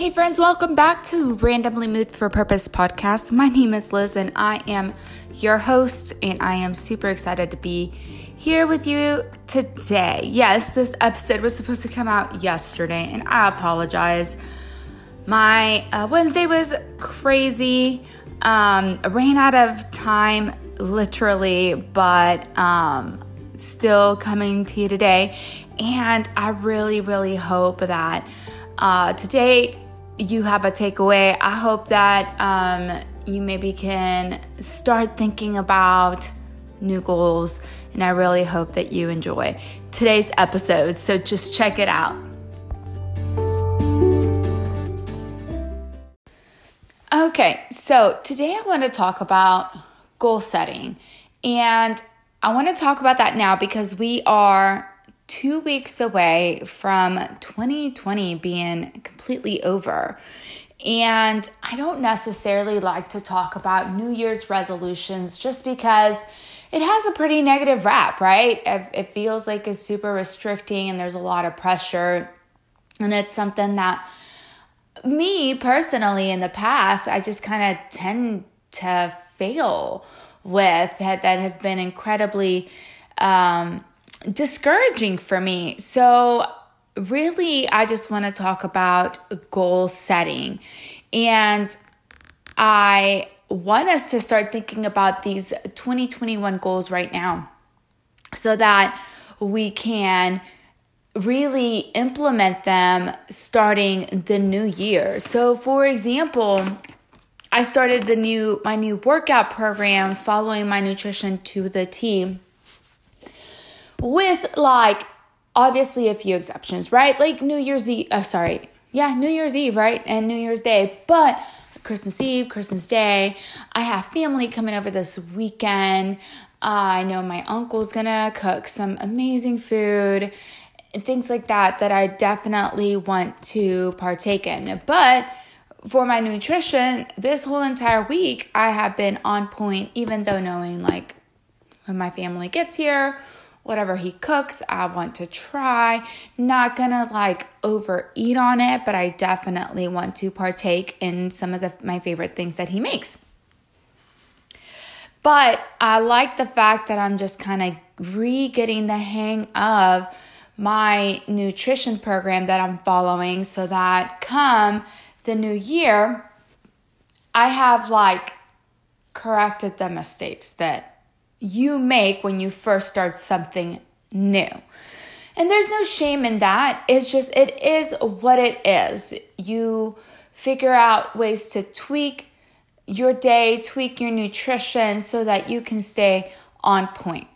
Hey, friends, welcome back to Randomly Moved for Purpose podcast. My name is Liz, and I am your host, and I am super excited to be here with you today. Yes, this episode was supposed to come out yesterday, and I apologize. My uh, Wednesday was crazy. Um, ran out of time, literally, but um, still coming to you today. And I really, really hope that uh, today you have a takeaway. I hope that um, you maybe can start thinking about new goals, and I really hope that you enjoy today's episode. So just check it out. Okay, so today I want to talk about goal setting, and I want to talk about that now because we are two weeks away from 2020 being completely over. And I don't necessarily like to talk about New Year's resolutions just because it has a pretty negative rap, right? It feels like it's super restricting and there's a lot of pressure. And it's something that me personally in the past, I just kind of tend to fail with that, that has been incredibly um, discouraging for me. So, really, I just want to talk about goal setting. And I want us to start thinking about these 2021 goals right now so that we can really implement them starting the new year. So for example, I started the new my new workout program following my nutrition to the T with like obviously a few exceptions, right? Like New Year's Eve, uh, sorry, yeah, New Year's Eve, right? And New Year's Day, but Christmas Eve, Christmas Day, I have family coming over this weekend. Uh, I know my uncle's gonna cook some amazing food and things like that that I definitely want to partake in. But for my nutrition, this whole entire week, I have been on point, even though knowing like when my family gets here, whatever he cooks, I want to try. Not gonna like overeat on it, but I definitely want to partake in some of the, my favorite things that he makes. But I like the fact that I'm just kind of re getting the hang of my nutrition program that I'm following so that come the new year, I have like corrected the mistakes that you make when you first start something new. And there's no shame in that. It's just, it is what it is. You figure out ways to tweak your day, tweak your nutrition so that you can stay on point.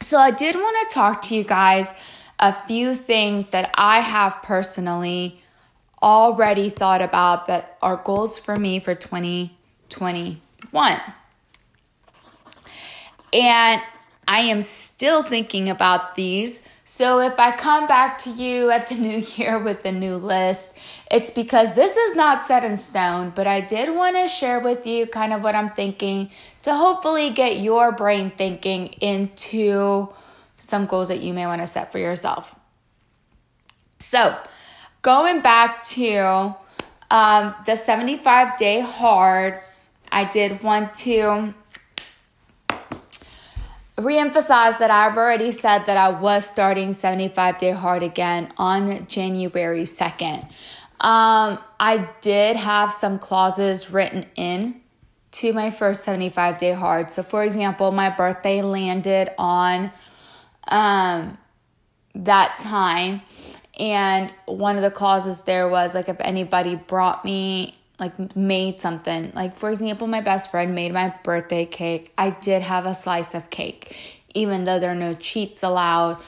So, I did want to talk to you guys a few things that I have personally already thought about that are goals for me for 2021. And I am still thinking about these. So if I come back to you at the new year with a new list, it's because this is not set in stone, but I did want to share with you kind of what I'm thinking to hopefully get your brain thinking into some goals that you may want to set for yourself. So, going back to um, the 75 day hard, I did want to reemphasize that I've already said that I was starting 75 Day Hard again on January 2nd. Um, I did have some clauses written in to my first 75 Day Hard. So, for example, my birthday landed on um, that time. And one of the clauses there was like, if anybody brought me like made something. Like for example, my best friend made my birthday cake. I did have a slice of cake, even though there are no cheats allowed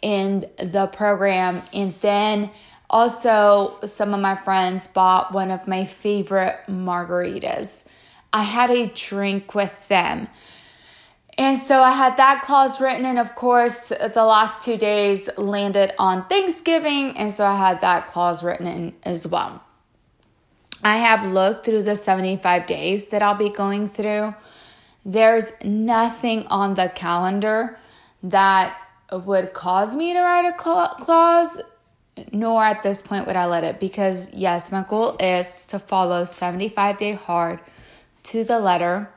in the program. And then also some of my friends bought one of my favorite margaritas. I had a drink with them. And so I had that clause written, and of course, the last two days landed on Thanksgiving, and so I had that clause written in as well. I have looked through the 75 days that I'll be going through. There's nothing on the calendar that would cause me to write a clause. nor at this point would I let it because, yes, my goal is to follow 75 day hard to the letter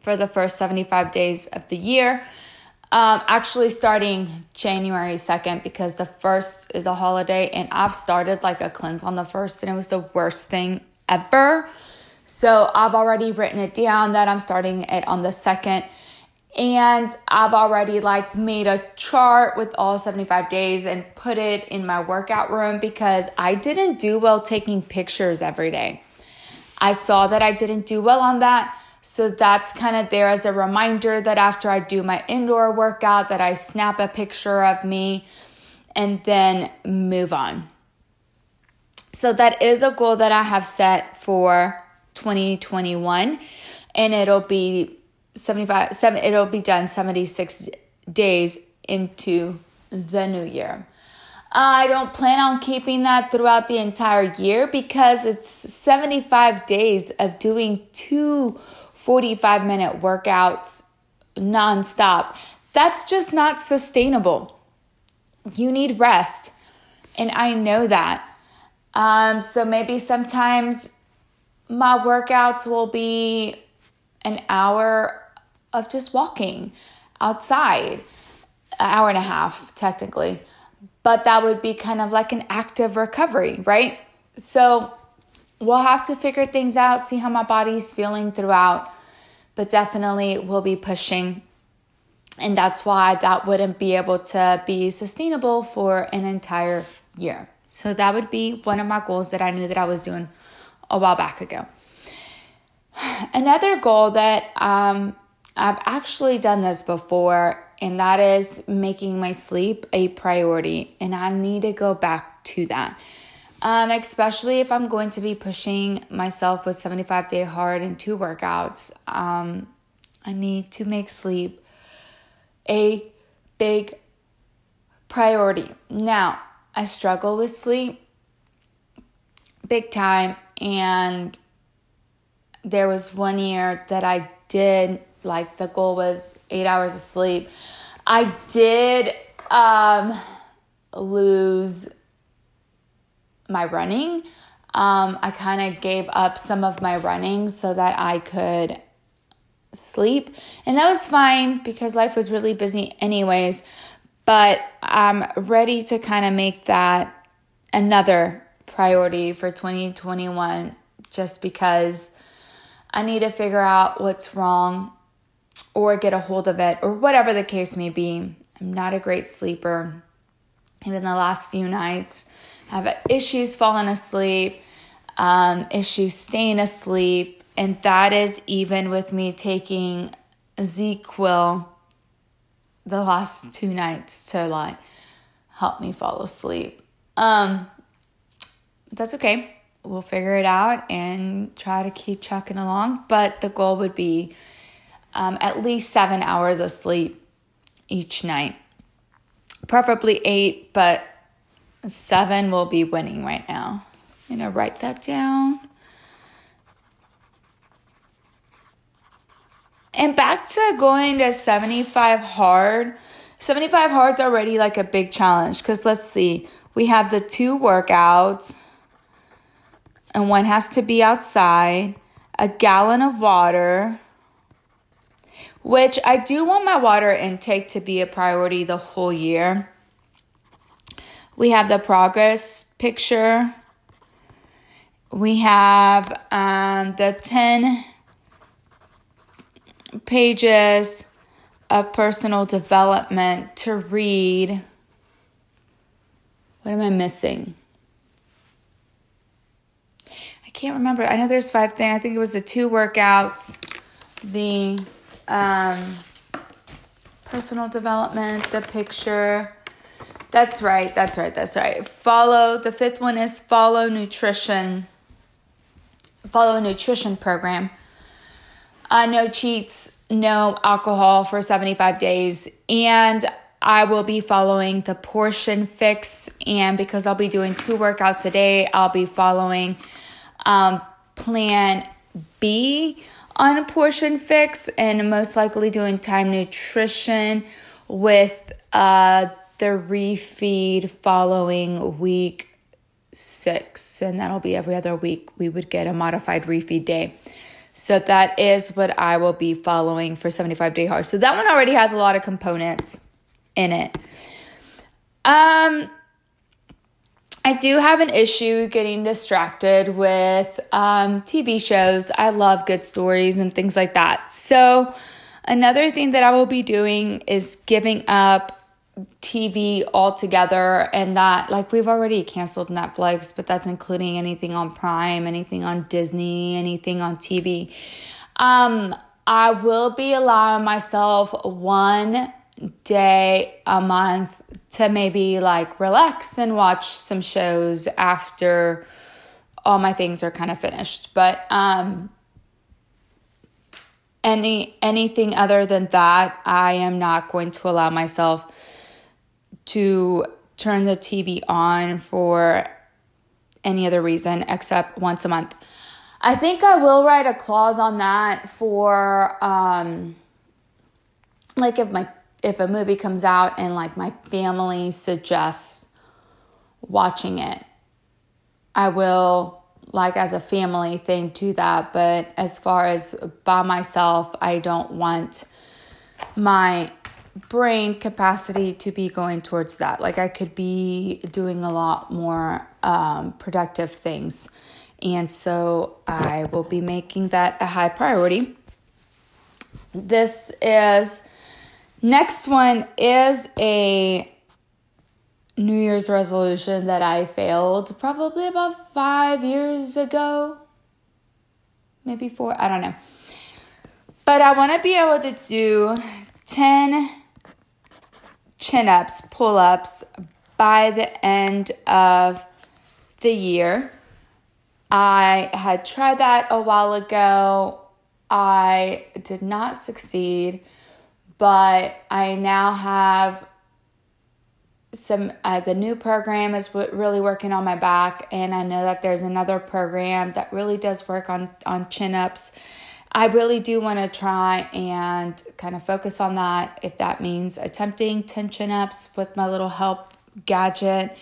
for the first 75 days of the year. Um, actually, starting January 2nd because the first is a holiday, and I've started like a cleanse on the first, and it was the worst thing ever. So I've already written it down that I'm starting it on the second. And I've already like made a chart with all 75 days and put it in my workout room because I didn't do well taking pictures every day. I saw that I didn't do well on that. So that's kind of there as a reminder that after I do my indoor workout that I snap a picture of me and then move on. So that is a goal that I have set for 2021 and it'll be 75 seven it'll be done 76 days into the new year. I don't plan on keeping that throughout the entire year because it's 75 days of doing two 45 minute workouts nonstop. That's just not sustainable. You need rest. And I know that. Um, so maybe sometimes my workouts will be an hour of just walking outside, an hour and a half, technically. But that would be kind of like an active recovery, right? So we'll have to figure things out, see how my body's feeling throughout but definitely will be pushing. And that's why that wouldn't be able to be sustainable for an entire year. So that would be one of my goals that I knew that I was doing a while back ago. Another goal that um, I've actually done this before, and that is making my sleep a priority. And I need to go back to that um, especially if I'm going to be pushing myself with 75 day hard and two workouts. Um, I need to make sleep a big priority. Now, I struggle with sleep big time, and there was one year that I did like the goal was eight hours of sleep. I did um, lose my running. Um, I kind of gave up some of my running so that I could sleep. And that was fine because life was really busy, anyways. But I'm ready to kind of make that another priority for 2021 just because I need to figure out what's wrong or get a hold of it or whatever the case may be. I'm not a great sleeper. Even the last few nights, have issues falling asleep, um, issues staying asleep, and that is even with me taking ZzzQuil the last two nights to like help me fall asleep. Um, that's okay. We'll figure it out and try to keep chucking along. But the goal would be um, at least seven hours of sleep each night, preferably eight, but Seven will be winning right now. Going to write that down. And back to going to 75 hard. 75 hard's already like a big challenge because let's see, we have the two workouts, and one has to be outside, a gallon of water, which I do want my water intake to be a priority the whole year. We have the progress picture. We have um, the 10 pages of personal development to read. What am I missing? I can't remember. I know there's five things. I think it was the two workouts, the um, personal development, the picture, that's right. That's right. That's right. Follow. The fifth one is follow nutrition. Follow a nutrition program. Uh, no cheats, no alcohol for 75 days. And I will be following the portion fix. And because I'll be doing two workouts a day, I'll be following um, plan B on a portion fix and most likely doing Timed Nutrition with uh, the refeed following week six, and that'll be every other week. We would get a modified refeed day. So that is what I will be following for 75 day hard. So that one already has a lot of components in it. Um, I do have an issue getting distracted with um, TV shows. I love good stories and things like that. So, another thing that I will be doing is giving up TV altogether, and that, like, we've already canceled Netflix, but that's including anything on Prime, anything on Disney, anything on TV. Um, I will be allowing myself one day a month to maybe like relax and watch some shows after all my things are kind of finished. But um any anything other than that, I am not going to allow myself to turn the TV on for any other reason except once a month. I think I will write a clause on that for um like if my if a movie comes out and like my family suggests watching it, I will like as a family thing do that. But as far as by myself, I don't want my brain capacity to be going towards that. Like I could be doing a lot more um, productive things. And so I will be making that a high priority. This is Next one is a New Year's resolution that I failed probably about five years ago. Maybe four, I don't know. But I want to be able to do 10 chin ups, pull ups by the end of the year. I had tried that a while ago. I did not succeed but I now have some uh, the new program is really working on my back and i know that there's another program that really does work on on chin ups i really do want to try and kind of focus on that if that means attempting 10 chin ups with my little help gadget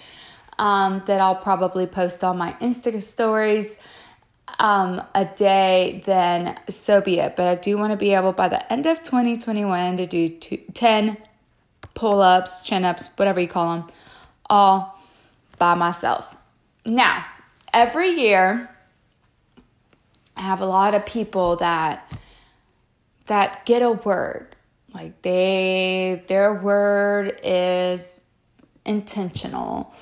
um, that i'll probably post on my insta stories um, a day, then so be it. But I do want to be able by the end of 2021 to do two, 10 pull ups, chin ups, whatever you call them, all by myself. Now, every year, I have a lot of people that that get a word like they their word is intentional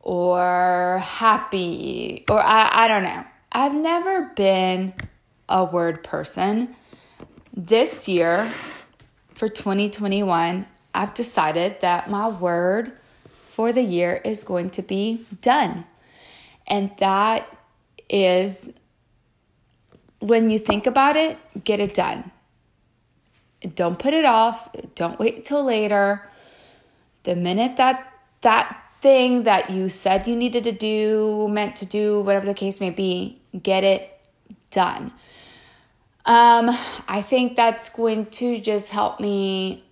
or happy or I, I don't know I've never been a word person. This year, for 2021, I've decided that my word for the year is going to be done. And that is when you think about it, get it done. Don't put it off. Don't wait till later. The minute that that thing that you said you needed to do, meant to do, whatever the case may be, get it done. Um, I think that's going to just help me.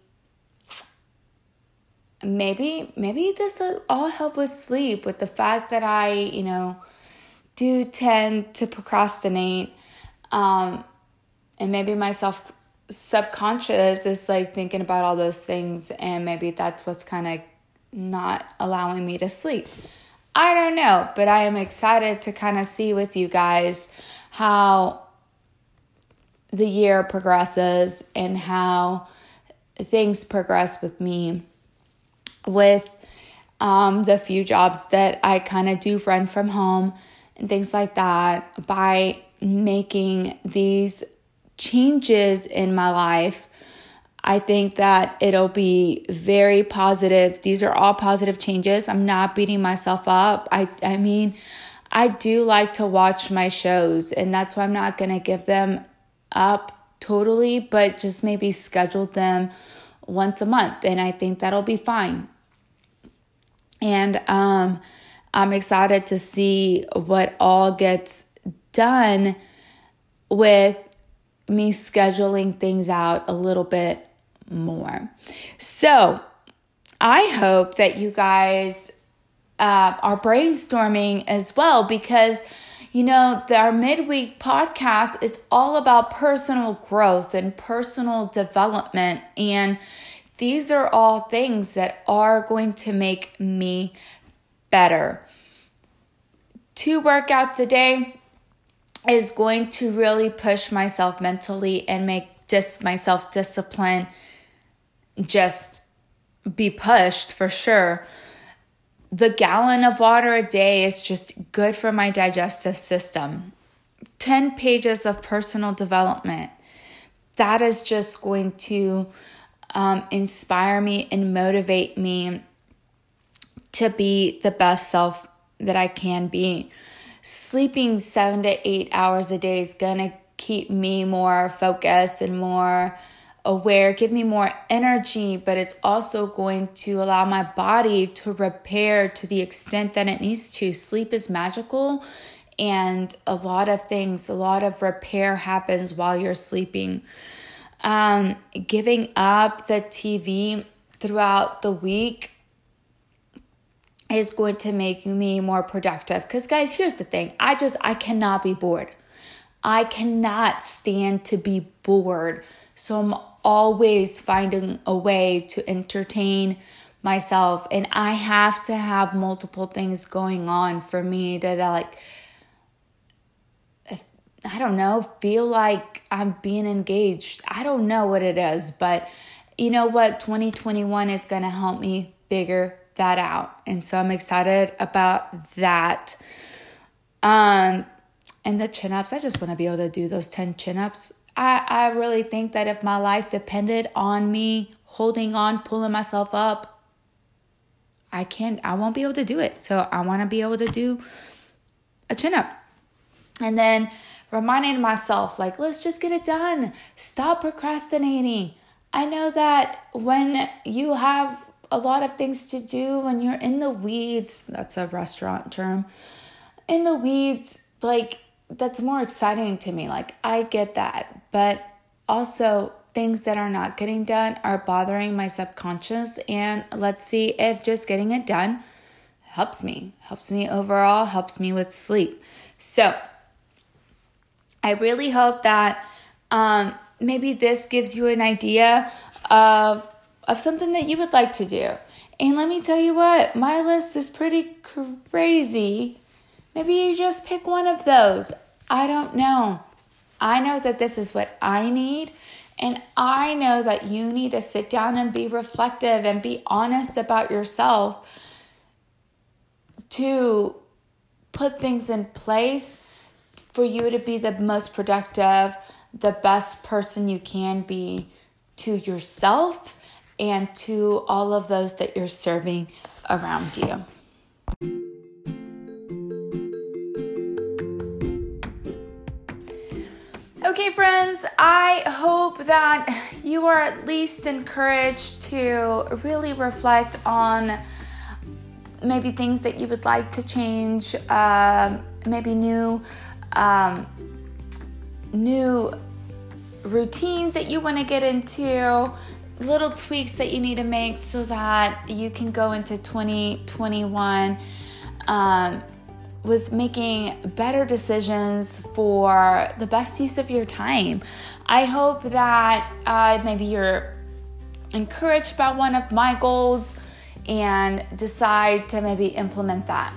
Maybe, maybe this will all help with sleep, with the fact that I, you know, do tend to procrastinate. Um, and maybe my self subconscious is like thinking about all those things, and maybe that's what's kind of not allowing me to sleep. I don't know, but I am excited to kind of see with you guys how the year progresses and how things progress with me with um, the few jobs that I kind of do run from home and things like that by making these changes in my life I think that it'll be very positive. These are all positive changes. I'm not beating myself up. I I mean, I do like to watch my shows and that's why I'm not going to give them up totally, but just maybe schedule them once a month and I think that'll be fine. And um I'm excited to see what all gets done with me scheduling things out a little bit more. So, I hope that you guys uh, are brainstorming as well because you know, our midweek podcast, it's all about personal growth and personal development. And these are all things that are going to make me better. two workouts a today is going to really push myself mentally and make dis- my self discipline just be pushed for sure the gallon of water a day is just good for my digestive system. 10 pages of personal development. That is just going to um, inspire me and motivate me to be the best self that I can be. Sleeping seven to eight hours a day is going to keep me more focused and more aware, give me more energy, but it's also going to allow my body to repair to the extent that it needs to. Sleep is magical, and a lot of things, a lot of repair happens while you're sleeping. Um, giving up the TV throughout the week is going to make me more productive. Because guys here's the thing. I just i cannot be bored. I cannot stand to be bored. So i'm always finding a way to entertain myself. And I have to have multiple things going on for me to like I don't know, feel like I'm being engaged. I don't know what it is, but you know what? 2021 is going to help me figure that out. And so I'm excited about that. Um and the chin ups, I just want to be able to do those 10 chin ups I, I really think that if my life depended on me holding on, pulling myself up, I can't, I won't be able to do it. So I want to be able to do a chin up. And then reminding myself, like, let's just get it done. Stop procrastinating. I know that when you have a lot of things to do, when you're in the weeds, that's a restaurant term, in the weeds, like that's more exciting to me. Like, I get that. But also, things that are not getting done are bothering my subconscious. And let's see if just getting it done helps me, helps me overall, helps me with sleep. So, I really hope that um, maybe this gives you an idea of of something that you would like to do. And let me tell you what, my list is pretty crazy. Maybe you just pick one of those. I don't know. I know that this is what I need. And I know that you need to sit down and be reflective and be honest about yourself to put things in place for you to be the most productive, the best person you can be to yourself and to all of those that you're serving around you. Okay, friends, I hope that you are at least encouraged to really reflect on maybe things that you would like to change, um, maybe new, um, new routines that you want to get into, little tweaks that you need to make so that you can go into 2021 um, with making better decisions for the best use of your time. I hope that uh, maybe you're encouraged by one of my goals and decide to maybe implement that.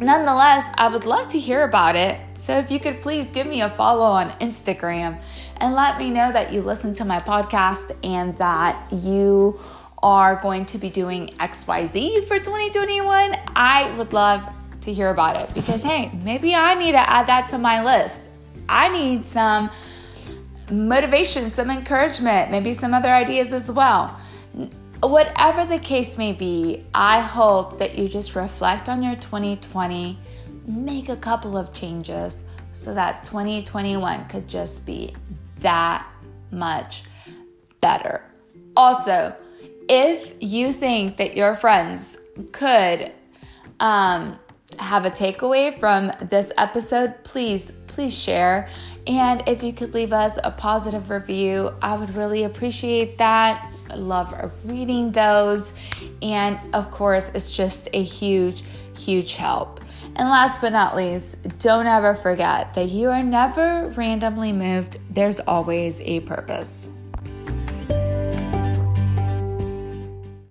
Nonetheless, I would love to hear about it. So if you could please give me a follow on Instagram and let me know that you listen to my podcast and that you are going to be doing XYZ for 2021. I would love to hear about it because, hey, maybe I need to add that to my list. I need some motivation, some encouragement, maybe some other ideas as well. Whatever the case may be, I hope that you just reflect on your 2020, make a couple of changes so that 2021 could just be that much better. Also, if you think that your friends could um, have a takeaway from this episode, please, please share. And if you could leave us a positive review, I would really appreciate that. Love reading those. And of course, it's just a huge, huge help. And last but not least, don't ever forget that you are never randomly moved, there's always a purpose.